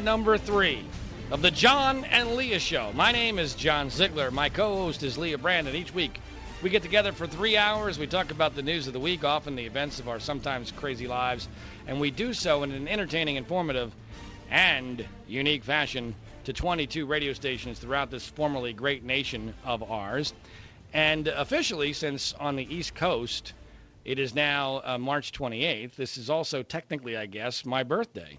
number three of the John and Leah Show. My name is John Ziegler. My co host is Leah Brandon. Each week, we get together for three hours. We talk about the news of the week, often the events of our sometimes crazy lives, and we do so in an entertaining, informative, and unique fashion to 22 radio stations throughout this formerly great nation of ours. And officially, since on the East Coast, it is now uh, March 28th. This is also technically, I guess, my birthday.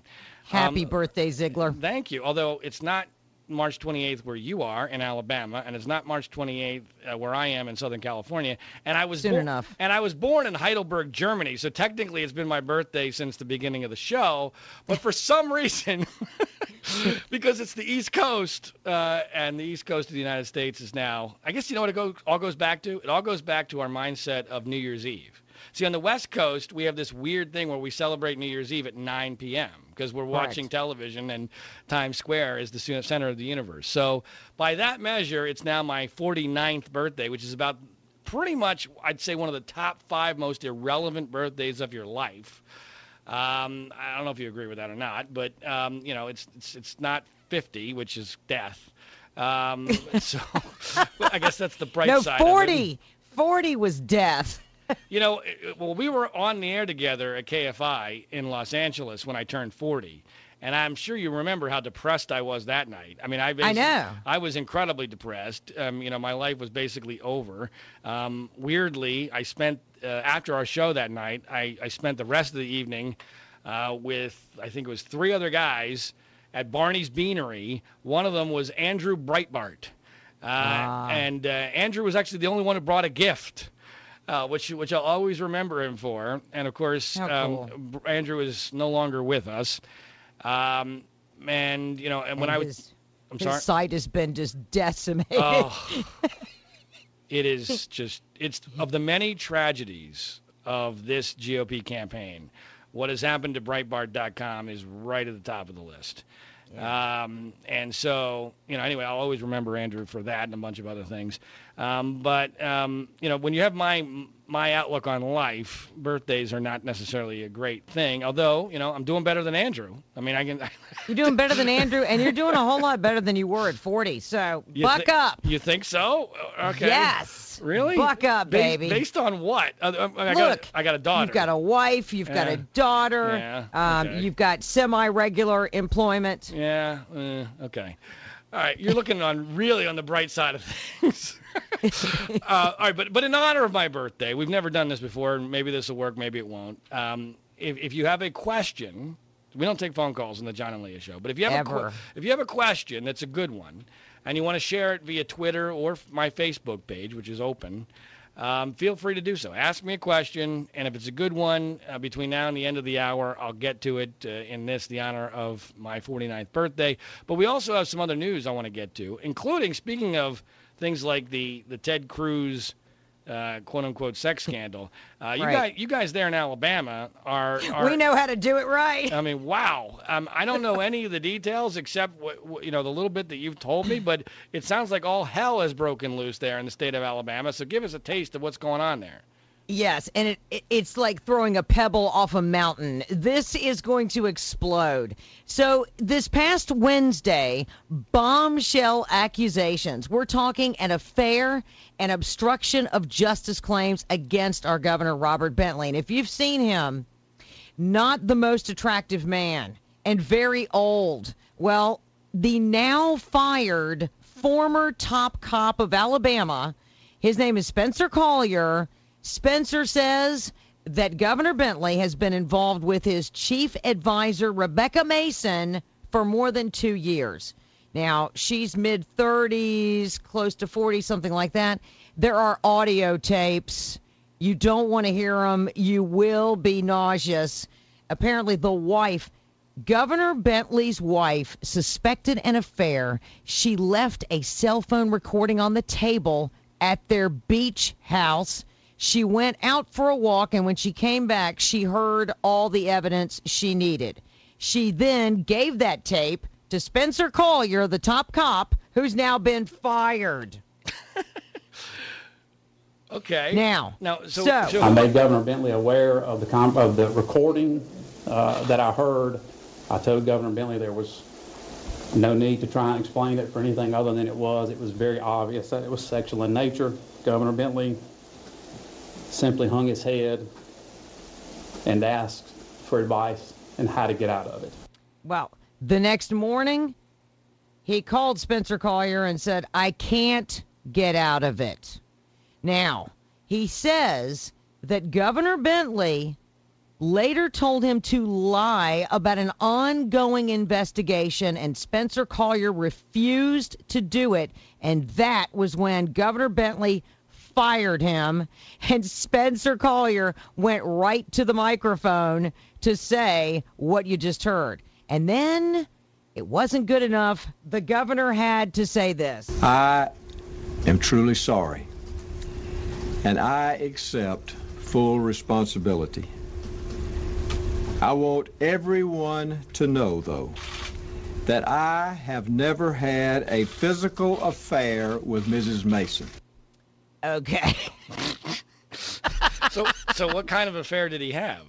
Happy Um, birthday, Ziegler. Thank you. Although it's not March 28th where you are in Alabama, and it's not March 28th uh, where I am in Southern California. And I was Soon bo- enough. And I was born in Heidelberg, Germany. So technically, it's been my birthday since the beginning of the show. But for some reason, because it's the East Coast, uh, and the East Coast of the United States is now. I guess you know what it all goes back to. It all goes back to our mindset of New Year's Eve. See, on the West Coast, we have this weird thing where we celebrate New Year's Eve at 9 p.m. because we're watching Correct. television and Times Square is the center of the universe. So, by that measure, it's now my 49th birthday, which is about pretty much, I'd say, one of the top five most irrelevant birthdays of your life. Um, I don't know if you agree with that or not, but um, you know, it's it's it's not 50, which is death. Um, so I guess that's the bright no, side. of it. 40. 40 was death. You know, well, we were on the air together at KFI in Los Angeles when I turned 40. And I'm sure you remember how depressed I was that night. I mean, I basi- know. I was incredibly depressed. Um, you know, my life was basically over. Um, weirdly, I spent uh, after our show that night, I, I spent the rest of the evening uh, with I think it was three other guys at Barney's Beanery. One of them was Andrew Breitbart, uh, Ah. and uh, Andrew was actually the only one who brought a gift uh, which which I'll always remember him for. And of course, How um, Andrew is no longer with us. Um, and you know, and when And I was, I'm his sorry. site has been just decimated. Oh, it is just it's of the many tragedies of this GOP campaign. What has happened to Breitbart.com is right at the top of the list. Um, and so, you know, anyway, I'll always remember Andrew for that and a bunch of other things. Um, but um, you know, when you have my my outlook on life, birthdays are not necessarily a great thing. Although, you know, I'm doing better than Andrew. I mean, I can. You're doing better than Andrew, and you're doing a whole lot better than you were at 40. So You buck thi- up. You think so? Okay. Yes. Really? Buck up, Based- baby. Based on what? Uh, uh, I Look, got, I got a daughter. You've got a wife. You've got a daughter. Yeah, Um, okay. You've got semi-regular employment. Yeah. Uh, okay. All right. You're looking on really on the bright side of things. uh, all right, but but in honor of my birthday, we've never done this before, and maybe this will work, maybe it won't. Um, if if you have a question, we don't take phone calls on the John and Leah show, but if you have a Ever. que- if you have a question that's a good one, and you want to share it via Twitter or my Facebook page, which is open, um, feel free to do so. Ask me a question, and if it's a good one, uh, between now and the end of the hour, I'll get to it uh, in this, the honor of my 49th birthday. But we also have some other news I want to get to, including speaking of things like the the Ted Cruz. Uh, quote unquote sex scandal. Uh, you Right. guys, you guys there in Alabama are, are We know how to do it right. I mean, wow. Um, I don't know any of the details except what, what, you know the little bit that you've told me, but it sounds like all hell has broken loose there in the state of Alabama. So give us a taste of what's going on there. Yes, and it, it it's like throwing a pebble off a mountain. This is going to explode. So this past Wednesday, bombshell accusations. We're talking an affair and obstruction of justice claims against our governor Robert Bentley. And if you've seen him, not the most attractive man and very old. Well, the now fired former top cop of Alabama, his name is Spencer Collier. Spencer says that Governor Bentley has been involved with his chief advisor, Rebecca Mason, for more than two years. Now, she's mid 30s, close to 40, something like that. There are audio tapes. You don't want to hear them. You will be nauseous. Apparently, the wife, Governor Bentley's wife, suspected an affair. She left a cell phone recording on the table at their beach house. She went out for a walk, and when she came back, she heard all the evidence she needed. She then gave that tape to Spencer Collier, the top cop, who's now been fired. Okay. Now, now, so, so- so- I made Governor Bentley aware of the com- of the recording uh, that I heard I told Governor Bentley there was no need to try and explain it for anything other than it was. It was very obvious that it was sexual in nature. Governor Bentley simply hung his head and asked for advice and how to get out of it. Well, the next morning, he called Spencer Collier and said, I can't get out of it. Now, he says that Governor Bentley later told him to lie about an ongoing investigation, and Spencer Collier refused to do it. And that was when Governor Bentley fired him, and Spencer Collier went right to the microphone to say what you just heard. And then it wasn't good enough. The governor had to say this I am truly sorry, and I accept full responsibility. I want everyone to know, though, that I have never had a physical affair with Mrs. Mason. Okay. so, so what kind of affair did he have?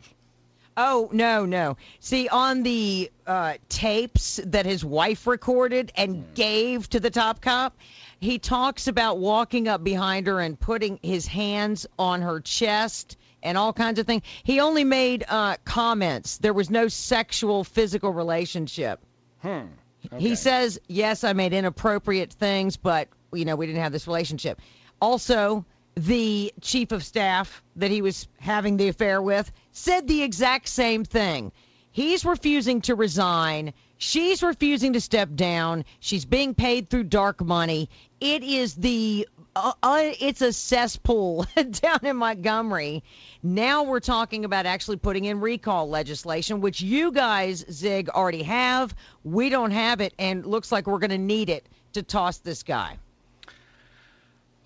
Oh no, no. See, on the uh, tapes that his wife recorded and hmm. gave to the top cop, he talks about walking up behind her and putting his hands on her chest and all kinds of things. He only made uh, comments. There was no sexual, physical relationship. Hmm. Okay. He says, yes, I made inappropriate things, but you know we didn't have this relationship. Also, the chief of staff that he was having the affair with said the exact same thing. He's refusing to resign. She's refusing to step down. She's being paid through dark money. It is the uh, uh, it's a cesspool down in Montgomery. Now we're talking about actually putting in recall legislation, which you guys, Zig, already have. We don't have it, and looks like we're going to need it to toss this guy.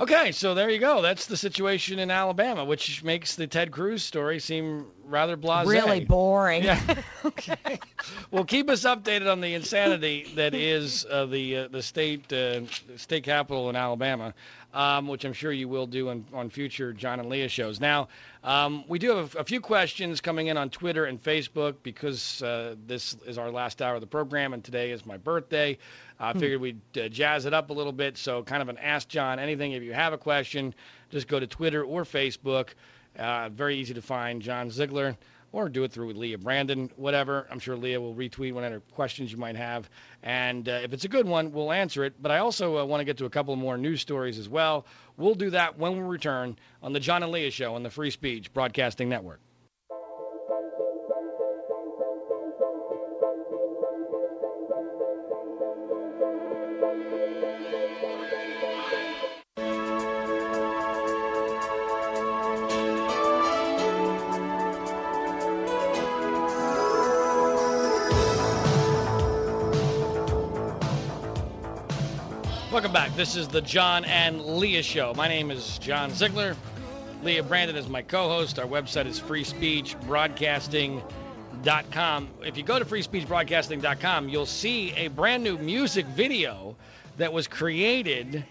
Okay, so there you go. That's the situation in Alabama, which makes the Ted Cruz story seem rather blasé. Really boring. Yeah. okay. well, keep us updated on the insanity that is uh, the uh, the state uh, state capital in Alabama, um, which I'm sure you will do on, on future John and Leah shows. Now, um, we do have a few questions coming in on Twitter and Facebook because uh, this is our last hour of the program, and today is my birthday. I hmm. figured we'd uh, jazz it up a little bit. So, kind of an Ask John anything. If you have a question, just go to Twitter or Facebook. Uh, very easy to find John Ziegler, or do it through Leah Brandon, whatever. I'm sure Leah will retweet whatever questions you might have. And uh, if it's a good one, we'll answer it. But I also uh, want to get to a couple more news stories as well. We'll do that when we return on the John and Leah Show on the Free Speech Broadcasting Network. This is the John and Leah Show. My name is John Ziegler. Leah Brandon is my co host. Our website is freespeechbroadcasting.com. If you go to freespeechbroadcasting.com, you'll see a brand new music video that was created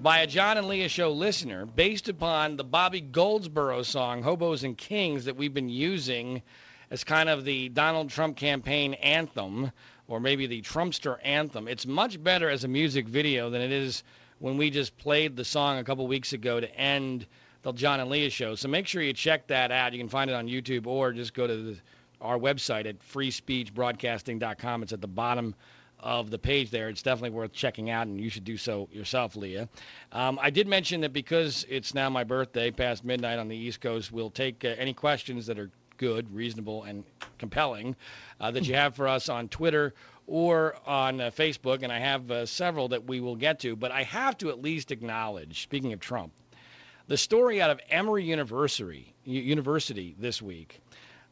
by a John and Leah Show listener based upon the Bobby Goldsboro song, Hobos and Kings, that we've been using as kind of the Donald Trump campaign anthem or maybe the Trumpster anthem. It's much better as a music video than it is when we just played the song a couple weeks ago to end the John and Leah show. So make sure you check that out. You can find it on YouTube or just go to the, our website at freespeechbroadcasting.com. It's at the bottom of the page there. It's definitely worth checking out, and you should do so yourself, Leah. Um, I did mention that because it's now my birthday, past midnight on the East Coast, we'll take uh, any questions that are good, reasonable, and compelling uh, that you have for us on Twitter or on uh, Facebook, and I have uh, several that we will get to. But I have to at least acknowledge, speaking of Trump, the story out of Emory University, University this week,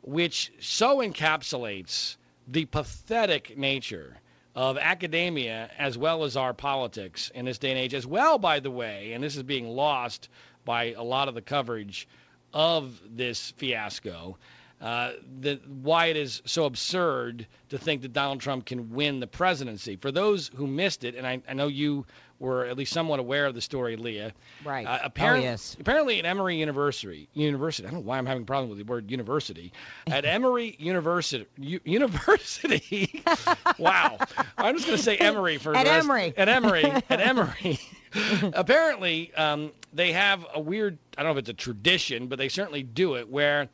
which so encapsulates the pathetic nature of academia as well as our politics in this day and age, as well, by the way, and this is being lost by a lot of the coverage of this fiasco, uh, the, why it is so absurd to think that Donald Trump can win the presidency. For those who missed it, and I, I know you were at least somewhat aware of the story, Leah. Right. Uh, apparently, oh, yes. apparently at Emory University, University. I don't know why I'm having a problem with the word university. At Emory University, U, University. wow. I'm just going to say Emory for at the rest, Emory. At Emory. at Emory. apparently, um, they have a weird. I don't know if it's a tradition, but they certainly do it where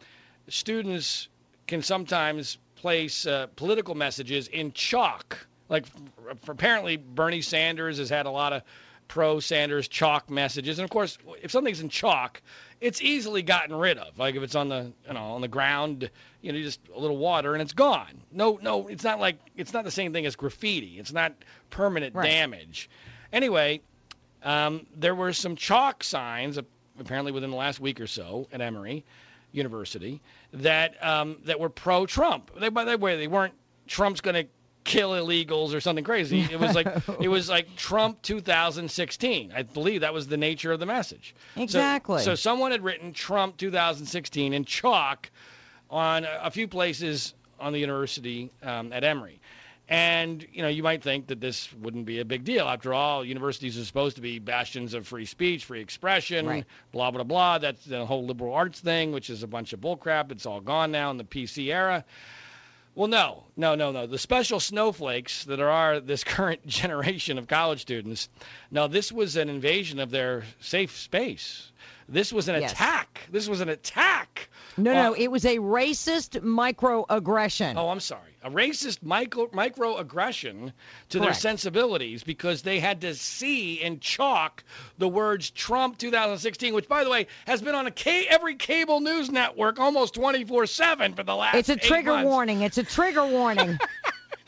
students can sometimes place uh, political messages in chalk. Like apparently Bernie Sanders has had a lot of pro Sanders chalk messages, and of course, if something's in chalk, it's easily gotten rid of. Like if it's on the you know on the ground, you know, just a little water and it's gone. No, no, it's not like it's not the same thing as graffiti. It's not permanent right. damage. Anyway, um, there were some chalk signs apparently within the last week or so at Emory University that um, that were pro-Trump. They, by the way, they weren't Trump's going to kill illegals or something crazy. It was like it was like Trump 2016. I believe that was the nature of the message. Exactly. So, so someone had written Trump 2016 in chalk on a, a few places on the university um, at Emory. And you know, you might think that this wouldn't be a big deal. After all, universities are supposed to be bastions of free speech, free expression, right. blah blah blah. That's the whole liberal arts thing, which is a bunch of bullcrap. It's all gone now in the PC era. Well, no, no, no, no. The special snowflakes that are this current generation of college students. No, this was an invasion of their safe space. This was an yes. attack. This was an attack. No, no, uh, it was a racist microaggression. Oh, I'm sorry. A racist micro microaggression to Correct. their sensibilities because they had to see in chalk the words Trump 2016, which, by the way, has been on a every cable news network almost 24/7 for the last. It's a trigger months. warning. It's a trigger warning.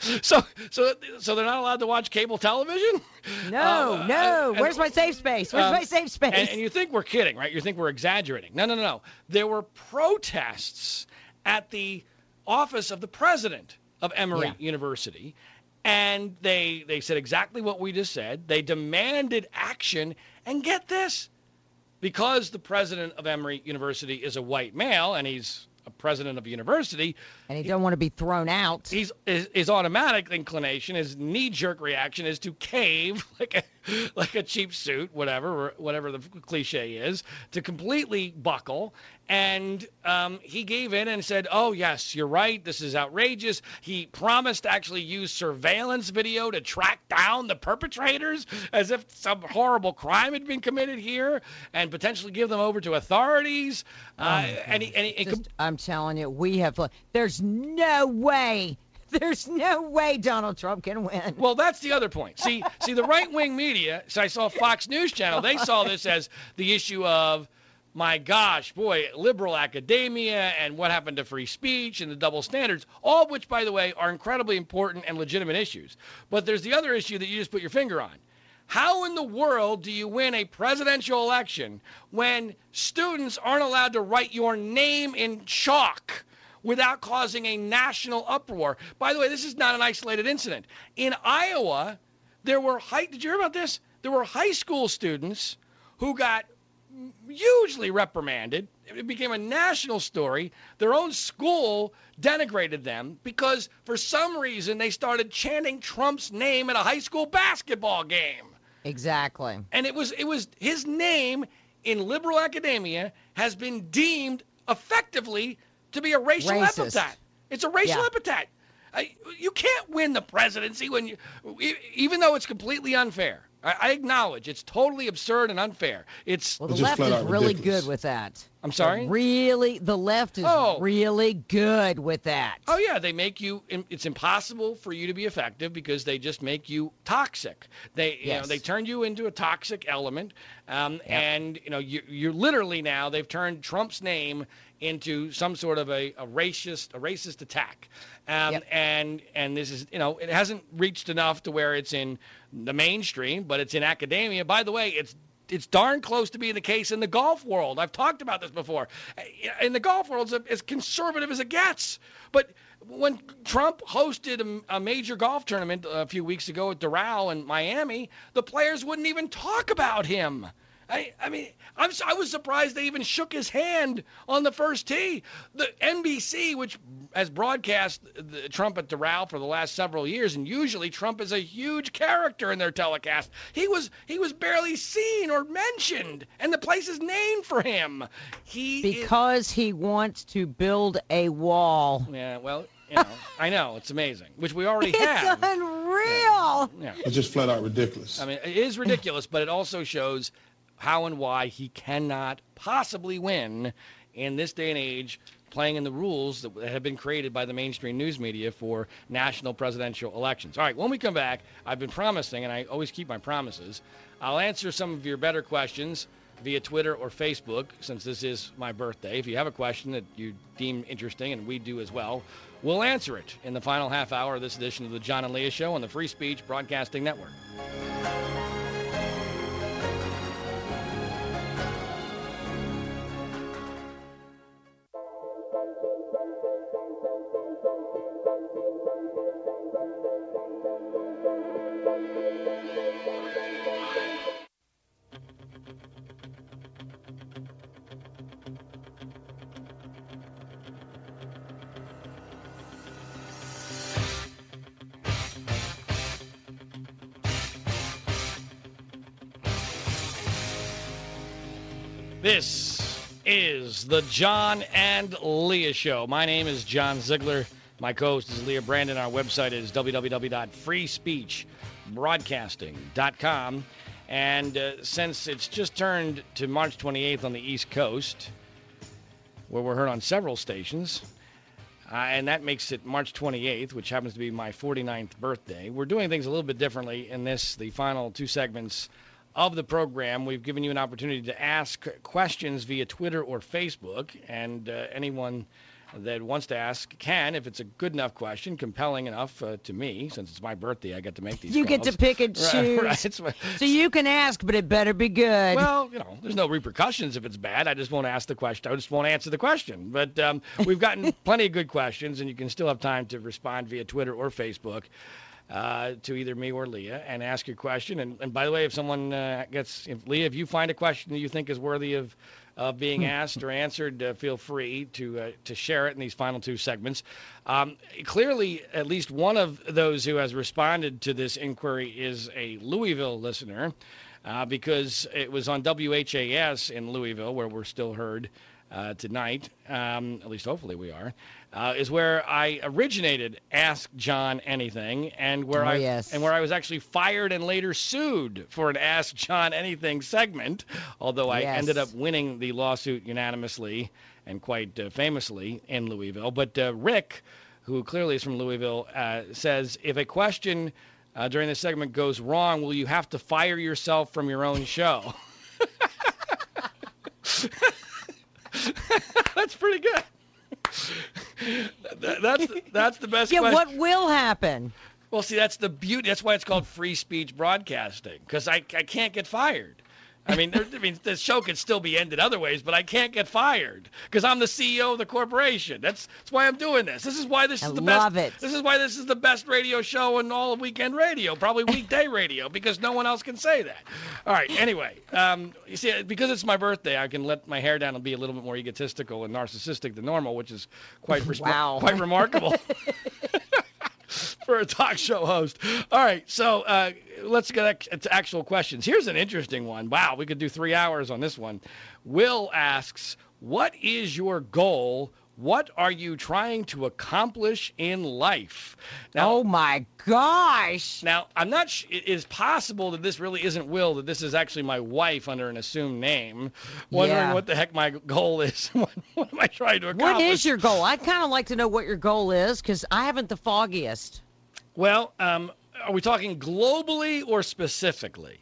so so so they're not allowed to watch cable television? No, uh, no. And, Where's my safe space? Where's um, my safe space? And, and, you think we're kidding, right? You think we're exaggerating. No, no, no, no. There were protests at the office of the president of Emory yeah. University. And they they said exactly what we just said. They demanded action. And get this, because the president of Emory University is a white male and he's a president of a university. And he don't want to be thrown out. He's his, his automatic inclination, his knee-jerk reaction is to cave like a like a cheap suit, whatever whatever the cliche is, to completely buckle. And um, he gave in and said, "Oh yes, you're right. This is outrageous." He promised to actually use surveillance video to track down the perpetrators, as if some horrible crime had been committed here, and potentially give them over to authorities. Oh uh, and he, and he, Just, I'm telling you, we have. There's no way there's no way Donald Trump can win. Well, that's the other point. See, see the right-wing media. So I saw Fox News Channel. They saw this as the issue of, my gosh, boy, liberal academia and what happened to free speech and the double standards. All of which, by the way, are incredibly important and legitimate issues. But there's the other issue that you just put your finger on. How in the world do you win a presidential election when students aren't allowed to write your name in chalk? Without causing a national uproar. By the way, this is not an isolated incident. In Iowa, there were high, did you hear about this? There were high school students who got hugely reprimanded. It became a national story. Their own school denigrated them because for some reason they started chanting Trump's name at a high school basketball game. Exactly. And it was it was his name in liberal academia has been deemed effectively to be a racial Racist. epithet. It's a racial Yeah. epithet. I, you can't win the presidency when you, even though it's completely unfair. I, I acknowledge it's totally absurd and unfair. It's Well, the It's left is really ridiculous. good with that. I'm sorry. Really, the left is Oh. really good with that. Oh yeah, they make you. It's impossible for you to be effective because they just make you toxic. They, you know, they turn you into a toxic element. Um, Yep. And you know, you, you're literally now they've turned Trump's name into some sort of a, a racist, a racist attack. Um, Yep. And and this is, you know, it hasn't reached enough to where it's in the mainstream, but it's in academia. By the way, it's it's darn close to being the case in the golf world. I've talked about this before. In the golf world, it's as conservative as it gets. But when Trump hosted a, major golf tournament a few weeks ago at Doral in Miami, the players wouldn't even talk about him. I, I mean, I'm, I was surprised they even shook his hand on the first tee. The NBC, which has broadcast the Trump at Doral for the last several years, and usually Trump is a huge character in their telecast. He was he was barely seen or mentioned, and the place is named for him. He because is, he wants to build a wall. Yeah, well, you know, I know it's amazing, which we already it's have. It's unreal. Yeah. It's just flat out ridiculous. I mean, it is ridiculous, but it also shows how and why he cannot possibly win in this day and age playing in the rules that have been created by the mainstream news media for national presidential elections. All right, when we come back, I've been promising, and I always keep my promises, I'll answer some of your better questions via Twitter or Facebook, since this is my birthday. If you have a question that you deem interesting, and we do as well, we'll answer it in the final half hour of this edition of the John and Leah Show on the Free Speech Broadcasting Network. This is the John and Leah Show. My name is John Ziegler. My co-host is Leah Brandon. Our website is www.freespeechbroadcasting.com. And uh, since it's just turned to March 28th on the East Coast, where we're heard on several stations, uh, and that makes it March 28th, which happens to be my 49th birthday, we're doing things a little bit differently in this, the final two segments of the program. We've given you an opportunity to ask questions via Twitter or Facebook, and uh, anyone that wants to ask can, if it's a good enough question, compelling enough uh, to me, since it's my birthday, I get to make these. You calls. get to pick and choose. Right, right. So you can ask, but it better be good. Well, you know, there's no repercussions if it's bad. I just won't ask the question. I just won't answer the question. But um, we've gotten plenty of good questions, and you can still have time to respond via Twitter or Facebook uh, to either me or Leah and ask your question. And, and by the way, if someone uh, gets, if Leah, if you find a question that you think is worthy of of being asked or answered, uh, feel free to uh, to share it in these final two segments. Um, clearly, at least one of those who has responded to this inquiry is a Louisville listener, uh, because it was on WHAS in Louisville, where we're still heard uh, tonight, um, at least hopefully we are, uh, is where I originated Ask John Anything, and where Oh, I yes. and where I was actually fired and later sued for an Ask John Anything segment, although I Yes. ended up winning the lawsuit unanimously and quite uh, famously in Louisville. But uh, Rick, who clearly is from Louisville, uh, says if a question uh, during the segment goes wrong, will you have to fire yourself from your own show? that's pretty good. That- that's that's the best yeah, question. what will happen? Well, see, that's the beauty. That's why it's called free speech broadcasting, because I, I can't get fired. I mean, there, I mean, the show could still be ended other ways, but I can't get fired because I'm the CEO of the corporation. That's that's why I'm doing this. This is why this I is the love best. it. This is why this is the best radio show in all of weekend radio, probably weekday radio, because no one else can say that. All right. Anyway, um, you see, because it's my birthday, I can let my hair down and be a little bit more egotistical and narcissistic than normal, which is quite Wow. quite remarkable. for a talk show host. All right, so uh, let's get to actual questions. Here's an interesting one. Wow, we could do three hours on this one. Will asks, "What is your goal? What are you trying to accomplish in life?" Now, oh my gosh! now, I'm not. Sh- it is possible that this really isn't Will. That this is actually my wife under an assumed name. Wondering Yeah. what the heck my goal is. what, what am I trying to accomplish? What is your goal? I'd kind of like to know what your goal is because I haven't the foggiest. Well, um, are we talking globally or specifically?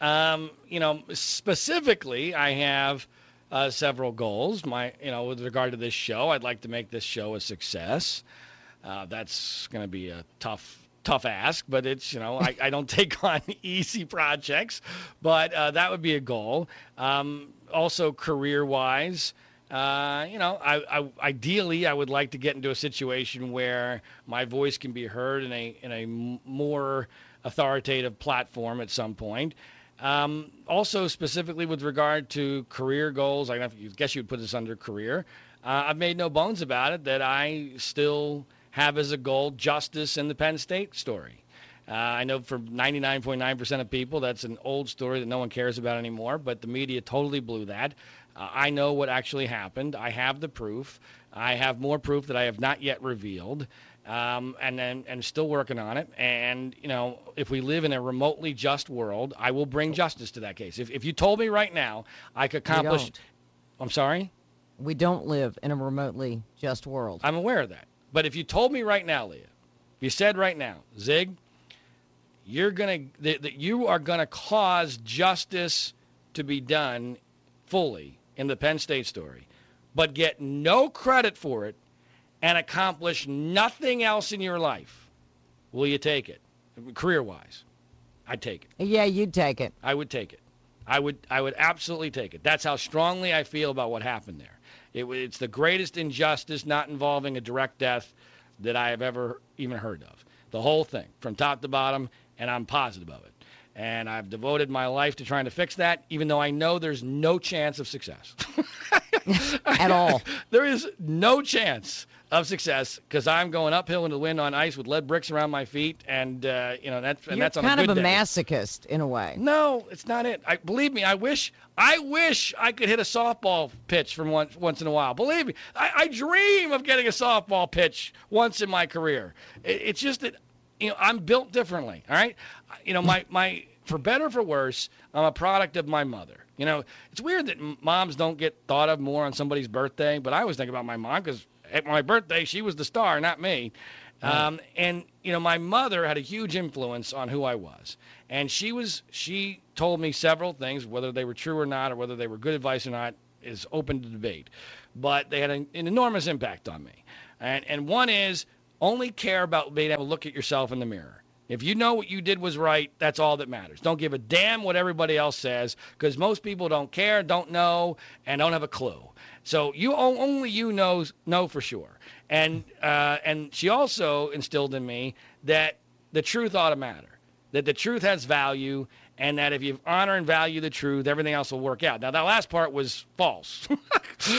Um, you know, specifically, I have uh, several goals. My, you know, with regard to this show, I'd like to make this show a success. Uh, that's going to be a tough, tough ask, but it's, you know, I, I don't take on easy projects, but uh, that would be a goal. Um, also, career-wise. Uh, you know, I, I, ideally, I would like to get into a situation where my voice can be heard in a in a more authoritative platform at some point. Um, also, specifically with regard to career goals, I guess you would put this under career. Uh, I've made no bones about it that I still have as a goal justice in the Penn State story. Uh, I know for 99.9% of people, that's an old story that no one cares about anymore, but the media totally blew that. Uh, I know what actually happened. I have the proof. I have more proof that I have not yet revealed, um, and and, and still working on it. And you know, if we live in a remotely just world, I will bring justice to that case. If if you told me right now I could accomplish, I'm sorry. We don't live in a remotely just world. I'm aware of that. But if you told me right now, Leah, if you said right now, Zig, you're gonna that, that you are gonna cause justice to be done fully in the Penn State story, but get no credit for it and accomplish nothing else in your life, will you take it? Career wise, I'd take it. Yeah, you'd take it. I would take it. I would I would absolutely take it. That's how strongly I feel about what happened there. It, it's the greatest injustice not involving a direct death that I have ever even heard of. The whole thing, from top to bottom, and I'm positive of it. And I've devoted my life to trying to fix that, even though I know there's no chance of success. At all. there is no chance of success because I'm going uphill into the wind on ice with lead bricks around my feet, and uh, you know that's and You're that's on kind a good of a day. masochist in a way. No, it's not it. I believe me. I wish I wish I could hit a softball pitch from once once in a while. Believe me, I, I dream of getting a softball pitch once in my career. It, it's just that you know I'm built differently. All right, you know my my for better or for worse, I'm a product of my mother. You know, it's weird that moms don't get thought of more on somebody's birthday, but I always think about my mom because at my birthday she was the star, not me. Um, and you know, my mother had a huge influence on who I was, and she was she told me several things, whether they were true or not, or whether they were good advice or not, is open to debate. But they had an, an enormous impact on me, and and one is only care about being able to look at yourself in the mirror. If you know what you did was right, that's all that matters. Don't give a damn what everybody else says, because most people don't care, don't know, and don't have a clue. So you only you knows know for sure. And uh, and she also instilled in me that the truth ought to matter, that the truth has value, and that if you honor and value the truth, everything else will work out. Now that last part was false.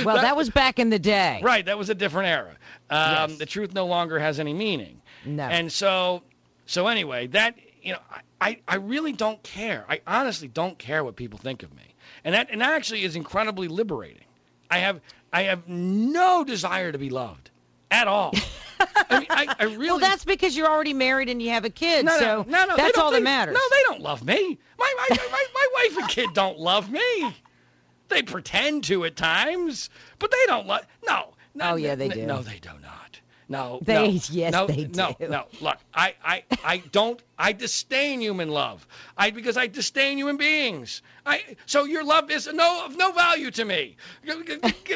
Well, that, was back in the day. right. That was a different era. Um, Yes. The truth no longer has any meaning. No. And so, so anyway, that you know, I, I, really don't care. I honestly don't care what people think of me, and that and that actually is incredibly liberating. I have I have no desire to be loved at all. I mean, I, I really. well, that's because you're already married and you have a kid, no, so no, no, no, that's all they- that matters. No, they don't love me. My my, my my wife and kid don't love me. They pretend to at times, but they don't love. No. no Oh, yeah, they do. No, they do not. No. They- no, yes, no, they No, do. no. Look, I, I, I don't. I disdain human love. I because I disdain human beings. I so your love is no of no value to me.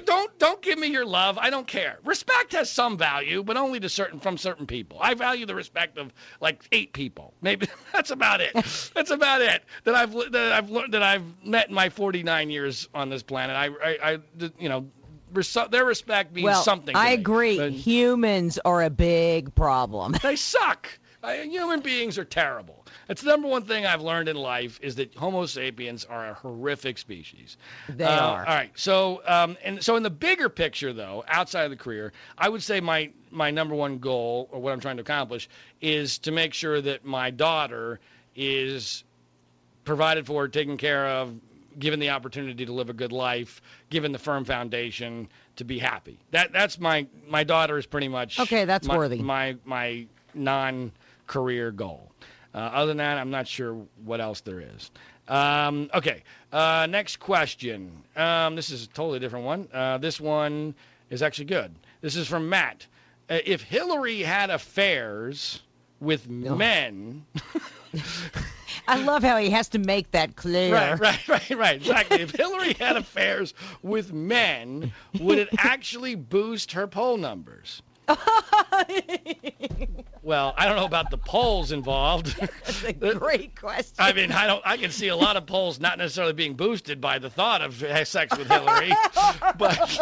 Don't don't give me your love. I don't care. Respect has some value, but only to certain from certain people. I value the respect of like eight people. Maybe that's about it. That's about it that I've that I've learned that I've met in my 49 years on this planet. I I, I you know res- their respect means well, something. I me. agree. But Humans are a big problem. they suck. I, human beings are terrible. That's the number one thing I've learned in life is that Homo sapiens are a horrific species. They Uh, are. All right. So, um, and so in the bigger picture, though, outside of the career, I would say my my number one goal, or what I'm trying to accomplish, is to make sure that my daughter is provided for, taken care of, given the opportunity to live a good life, given the firm foundation to be happy. That that's my my daughter is pretty much Okay, that's my, worthy. My my non-career goal. Uh, other than that, I'm not sure what else there is. Um, okay, uh, next question. Um, this is a totally different one. Uh, this one is actually good. This is from Matt. Uh, if Hillary had affairs with men, I love how he has to make that clear. right, right, right, right, exactly. if Hillary had affairs with men, would it actually boost her poll numbers? well, I don't know about the polls involved. That's a great question. I mean, I don't. I can see a lot of polls not necessarily being boosted by the thought of sex with Hillary, but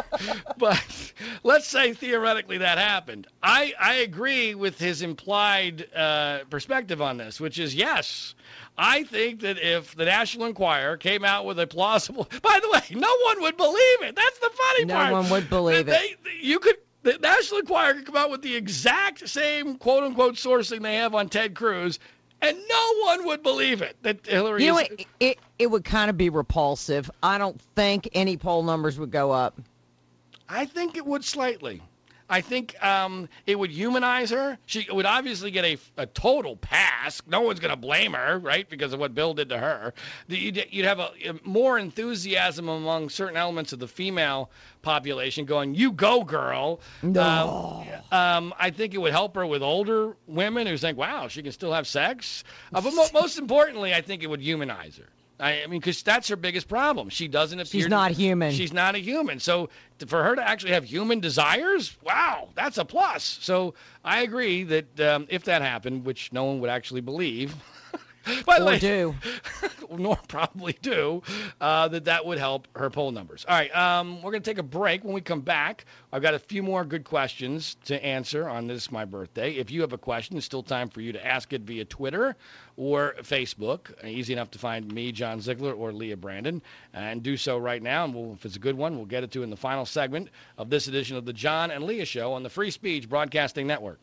but let's say theoretically that happened. I I agree with his implied uh, perspective on this, which is yes. I think that if the National Enquirer came out with a plausible, by the way, no one would believe it. That's the funny no part. No one would believe they, it. you could the National Enquirer could come out with the exact same quote unquote sourcing they have on Ted Cruz, and no one would believe it that Hillary. You know, is, it, it it would kind of be repulsive. I don't think any poll numbers would go up. I think it would slightly. I think um, it would humanize her. She would obviously get a, a total pass. No one's going to blame her, right, because of what Bill did to her. You'd, you'd have a, a more enthusiasm among certain elements of the female population going, "You go, girl." No. Um, um, I think it would help her with older women who think, "Wow, she can still have sex." Uh, but mo- most importantly, I think it would humanize her. I, I mean, because that's her biggest problem. She doesn't appear. She's not human. She's not a human. So to, for her to actually have human desires, wow, that's a plus. So I agree that um, if that happened, which no one would actually believe. By the or way, do. nor probably do, uh, that that would help her poll numbers. All right, um, we're going to take a break. When we come back, I've got a few more good questions to answer on this my birthday. If you have a question, it's still time for you to ask it via Twitter or Facebook. Easy enough to find me, John Ziegler, or Leah Brandon, and do so right now. And we'll, if it's a good one, we'll get it to in the final segment of this edition of the John and Leah Show on the Free Speech Broadcasting Network.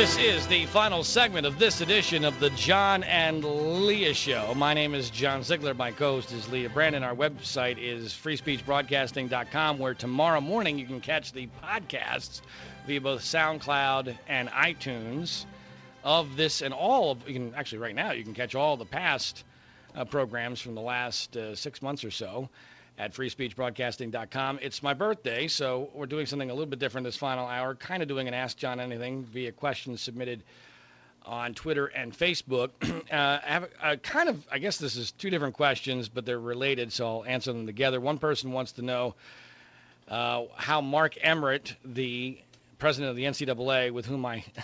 This is the final segment of this edition of the John and Leah Show. My name is John Ziegler. My co-host is Leah Brandon. Our website is freespeechbroadcasting.com, where tomorrow morning you can catch the podcasts via both SoundCloud and iTunes of this and all of. You can actually right now you can catch all the past uh, programs from the last uh, six months or so at freespeechbroadcasting.com. It's my birthday, so we're doing something a little bit different this final hour, kind of doing an Ask John Anything via questions submitted on Twitter and Facebook. uh, I have a, a kind of, I guess this is two different questions, but they're related, so I'll answer them together. One person wants to know uh, how Mark Emmert, the president of the NCAA, with whom I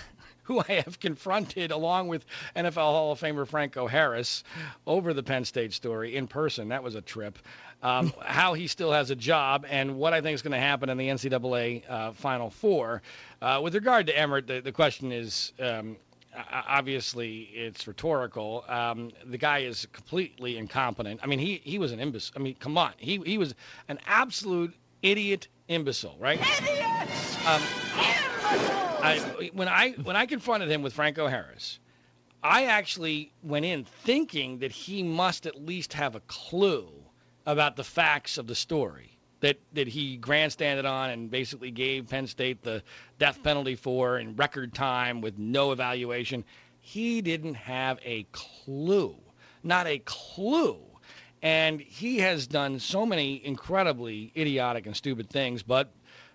who I have confronted along with NFL Hall of Famer Franco Harris over the Penn State story in person. That was a trip. Um, how he still has a job and what I think is going to happen in the NCAA uh, Final Four. Uh, with regard to Emmert, the, the question is. Um, obviously, it's rhetorical. Um, the guy is completely incompetent. I mean, he, he was an imbecile. I mean, come on. He, he was an absolute idiot imbecile, right? Idiot! Um, I, when I when I confronted him with Franco Harris, I actually went in thinking that he must at least have a clue about the facts of the story that that he grandstanded on and basically gave Penn State the death penalty for in record time with no evaluation. He didn't have a clue, not a clue. And he has done so many incredibly idiotic and stupid things, but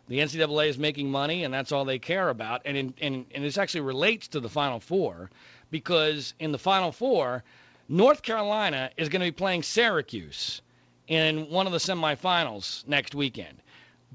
the NCAA is making money, and that's all they care about. And in, and, and this actually relates to the Final Four because in the Final Four, North Carolina is going to be playing Syracuse in one of the semifinals next weekend.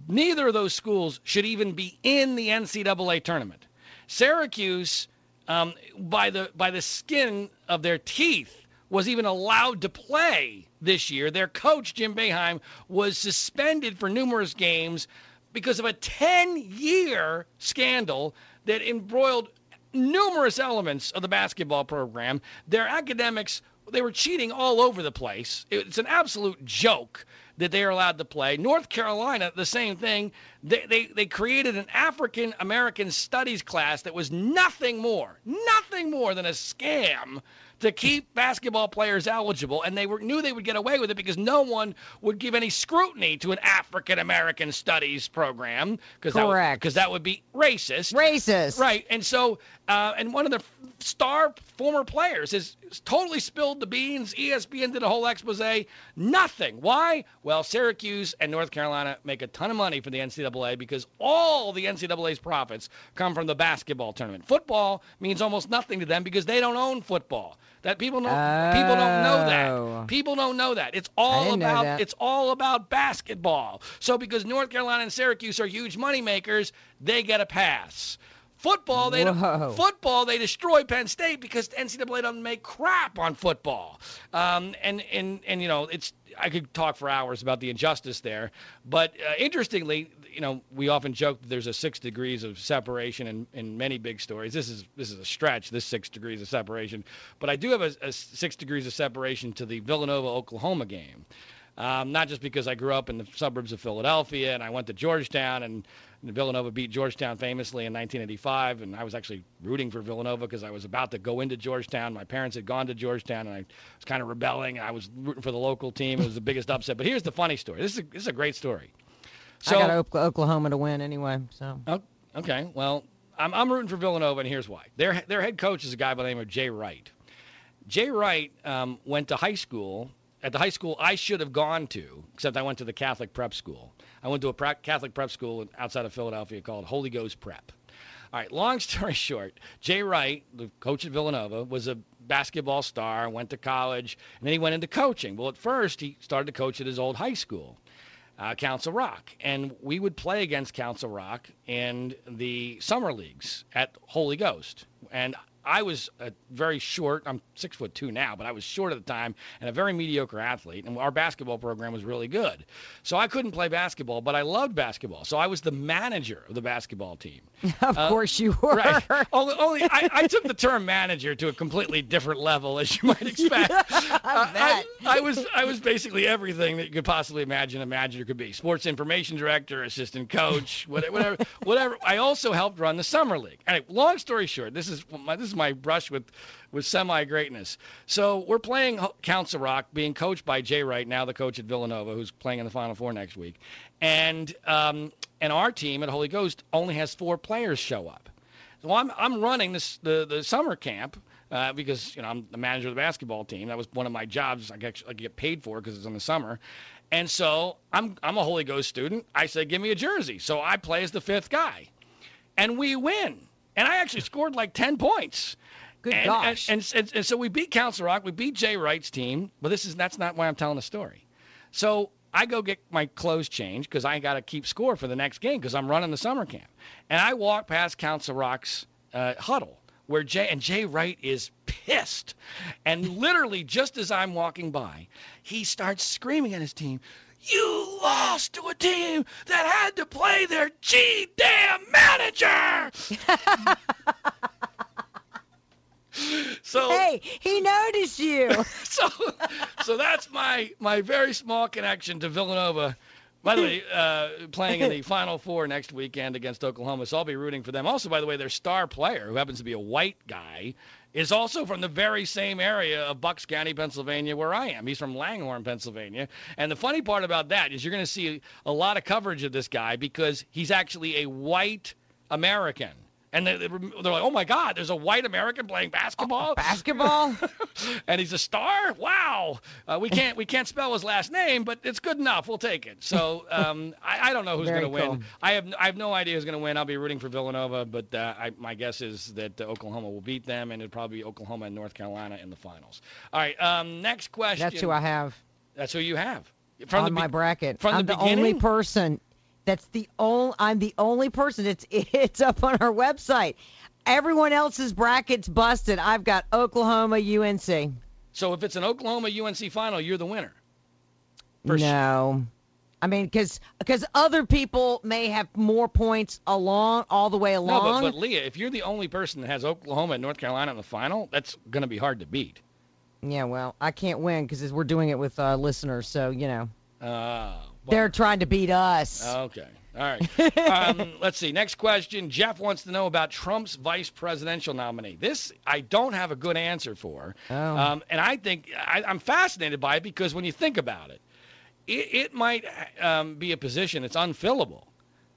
Neither of those schools should even be in the NCAA tournament. Syracuse, um, by the by the skin of their teeth, was even allowed to play this year. Their coach Jim Boeheim was suspended for numerous games because of a 10-year scandal that embroiled numerous elements of the basketball program. Their academics they were cheating all over the place. It's an absolute joke that they are allowed to play. North Carolina, the same thing. They, they, they created an African American studies class that was nothing more, nothing more than a scam to keep basketball players eligible, and they were, knew they would get away with it because no one would give any scrutiny to an African American studies program because that, would- that would be racist. Racist. Right, and so, uh, and one of the star former players has totally spilled the beans. ESPN did a whole expose. Nothing. Why? Well, Syracuse and North Carolina make a ton of money for the NCAA because all the NCAA's profits come from the basketball tournament. Football means almost nothing to them because they don't own football. That people don't people don't know Oh. that. People don't know that. It's all about it's all about basketball. So because North Carolina and Syracuse are huge money makers, they get a pass. Football, they football they destroy Penn State because NCAA doesn't make crap on football. Um, and and and you know it's I could talk for hours about the injustice there, but uh, interestingly, you know we often joke that there's a six degrees of separation in, in many big stories. This is this is a stretch, this six degrees of separation, but I do have a, a six degrees of separation to the Villanova Oklahoma game. Um, not just because I grew up in the suburbs of Philadelphia and I went to Georgetown and Villanova beat Georgetown famously in 1985, and I was actually rooting for Villanova because I was about to go into Georgetown. My parents had gone to Georgetown, and I was kind of rebelling. I was rooting for the local team. It was the biggest upset. But here's the funny story. This is a, this is a great story. So, I got Oklahoma to win anyway. So Oh, okay. Well, I'm, I'm rooting for Villanova, and here's why. Their their head coach is a guy by the name of Jay Wright. Jay Wright um, went to high school at the high school I should have gone to, except I went to the Catholic prep school. I went to a Catholic prep school outside of Philadelphia called Holy Ghost Prep. All right, long story short, Jay Wright, the coach at Villanova, was a basketball star, went to college, and then he went into coaching. Well, at first, he started to coach at his old high school uh, Council Rock, and we would play against Council Rock in the summer leagues at Holy Ghost. And I was a very short. I'm six foot two now, but I was short at the time and a very mediocre athlete. And our basketball program was really good, so I couldn't play basketball, but I loved basketball. So I was the manager of the basketball team. of Uh, course you were. Right. Only, only I, I took the term manager to a completely different level, as you might expect. I I, bet. I was I was basically everything that you could possibly imagine a manager could be: sports information director, assistant coach, whatever, whatever, whatever. I also helped run the summer league. Anyway, long story short, this is my this is my brush with with semi greatness. So we're playing Council Rock, being coached by Jay Wright, now the coach at Villanova, who's playing in the Final Four next week, and um, and our team at Holy Ghost only has four players show up. So I'm I'm running this the the summer camp uh, because you know I'm the manager of the basketball team. That was one of my jobs. I get I get paid for because it's in the summer, and so I'm I'm a Holy Ghost student. I say give me a jersey, so I play as the fifth guy, and we win. And I actually scored like 10 points. Good and, gosh. And, and, and, so we beat Council Rock. We beat Jay Wright's team. But this is that's not why I'm telling the story. So I go get my clothes changed because I got to keep score for the next game because I'm running the summer camp. And I walk past Council Rock's uh, huddle where Jay and Jay Wright is pissed. And literally, just as I'm walking by, he starts screaming at his team. You lost to a team that had to play their G damn manager. so Hey, he noticed you. so so that's my my very small connection to Villanova. By the way, uh, playing in the Final Four next weekend against Oklahoma, so I'll be rooting for them. Also, by the way, their star player, who happens to be a white guy, is also from the very same area of Bucks County, Pennsylvania, where I am. He's from Langhorne, Pennsylvania. And the funny part about that is you're going to see a lot of coverage of this guy because he's actually a white American. And they- they're like, oh my God, there's a white American playing basketball. Basketball? and he's a star. Wow. Uh, we can't we can't spell his last name, but it's good enough. We'll take it. So um, I, I don't know who's going to cool. win. I have I have no idea who's going to win. I'll be rooting for Villanova, but uh, I, my guess is that uh, Oklahoma will beat them, and it'll probably be Oklahoma and North Carolina in the finals. All right. Um, next question. That's who I have That's who you have. From on the my bracket. from the I'm the, only beginning? person. That's the only. I'm the only person. It's it's up on our website. Everyone else's brackets busted. I've got Oklahoma, UNC. So if it's an Oklahoma UNC final, you're the winner. For no. I mean, because because other people may have more points along all the way No, along. but, but Leah, if you're the only person that has Oklahoma and North Carolina in the final, that's going to be hard to beat. yeah, well, I can't win because we're doing it with uh, listeners, so you know Uh, they're trying to beat us. Okay. All right. Um, let's see. Next question. Jeff wants to know about Trump's vice presidential nominee. This I don't have a good answer for. Oh. Um, and I think I, I'm fascinated by it because when you think about it, it, it might um, be a position that's unfillable.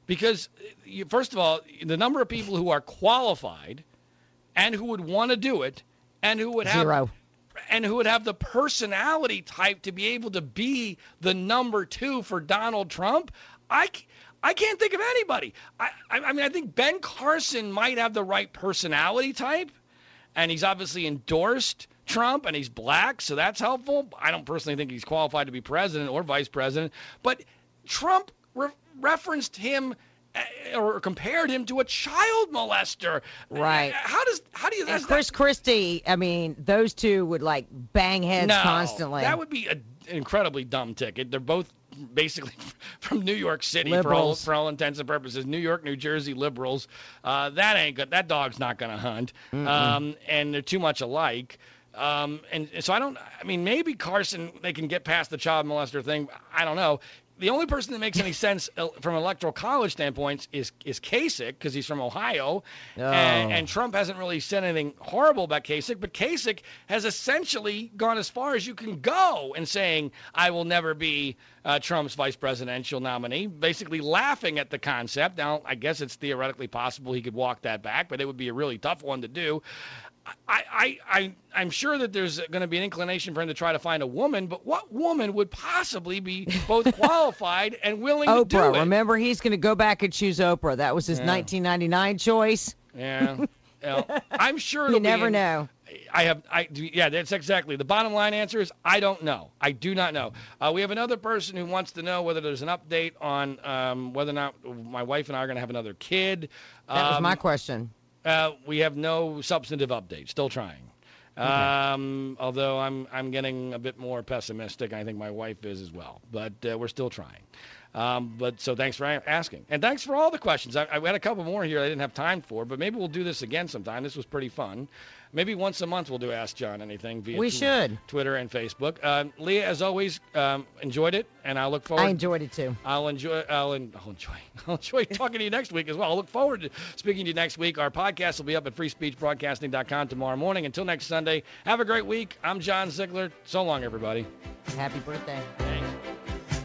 Because, you, first of all, the number of people who are qualified and who would want to do it and who would have Zero. And who would have the personality type to be able to be the number two for Donald Trump, I, I can't think of anybody. I, I, mean, I think Ben Carson might have the right personality type, and he's obviously endorsed Trump, and he's black, so that's helpful. I don't personally think he's qualified to be president or vice president, but Trump re- referenced him or compared him to a child molester. Right. How does how do you And that's Chris Christie, I mean, those two would like bang heads no, constantly. That would be a, an incredibly dumb ticket. They're both basically from New York City for all, Liberals. for all intents and purposes. New York, New Jersey liberals. Uh, that ain't good. That dog's not going to hunt. Um, and they're too much alike. Um, and so I don't. I mean, maybe Carson they can get past the child molester thing. I don't know. The only person that makes any sense uh, from an electoral college standpoint is is Kasich because he's from Ohio, Oh. and, and Trump hasn't really said anything horrible about Kasich, but Kasich has essentially gone as far as you can go in saying, I will never be uh, Trump's vice presidential nominee, basically laughing at the concept. Now, I guess it's theoretically possible he could walk that back, but it would be a really tough one to do. I, I, I, I'm sure that there's going to be an inclination for him to try to find a woman, but what woman would possibly be both qualified and willing to do Oprah. it? Remember, he's going to go back and choose Oprah. That was his Yeah. 1999 choice. Yeah. Well, I'm sure You never know. I have, I yeah, that's exactly the bottom line answer is I don't know. I do not know. Uh, we have another person who wants to know whether there's an update on um, whether or not my wife and I are going to have another kid. That was Um, my question. Uh, we have no substantive update. Still trying. Um, although I'm I'm getting a bit more pessimistic. I think my wife is as well. But uh, we're still trying. Um, but so thanks for asking, and thanks for all the questions. I, I had a couple more here I didn't have time for, but maybe we'll do this again sometime. This was pretty fun. Maybe once a month we'll do Ask John Anything via We tw- should. Twitter and Facebook. Um, Leah, as always, um, enjoyed it, and I look forward. I enjoyed it too. I'll enjoy. I'll, en- I'll enjoy. I'll enjoy talking to you next week as well. I look forward to speaking to you next week. Our podcast will be up at freespeechbroadcasting.com tomorrow morning. Until next Sunday, have a great week. I'm John Ziegler. So long, everybody. Happy birthday.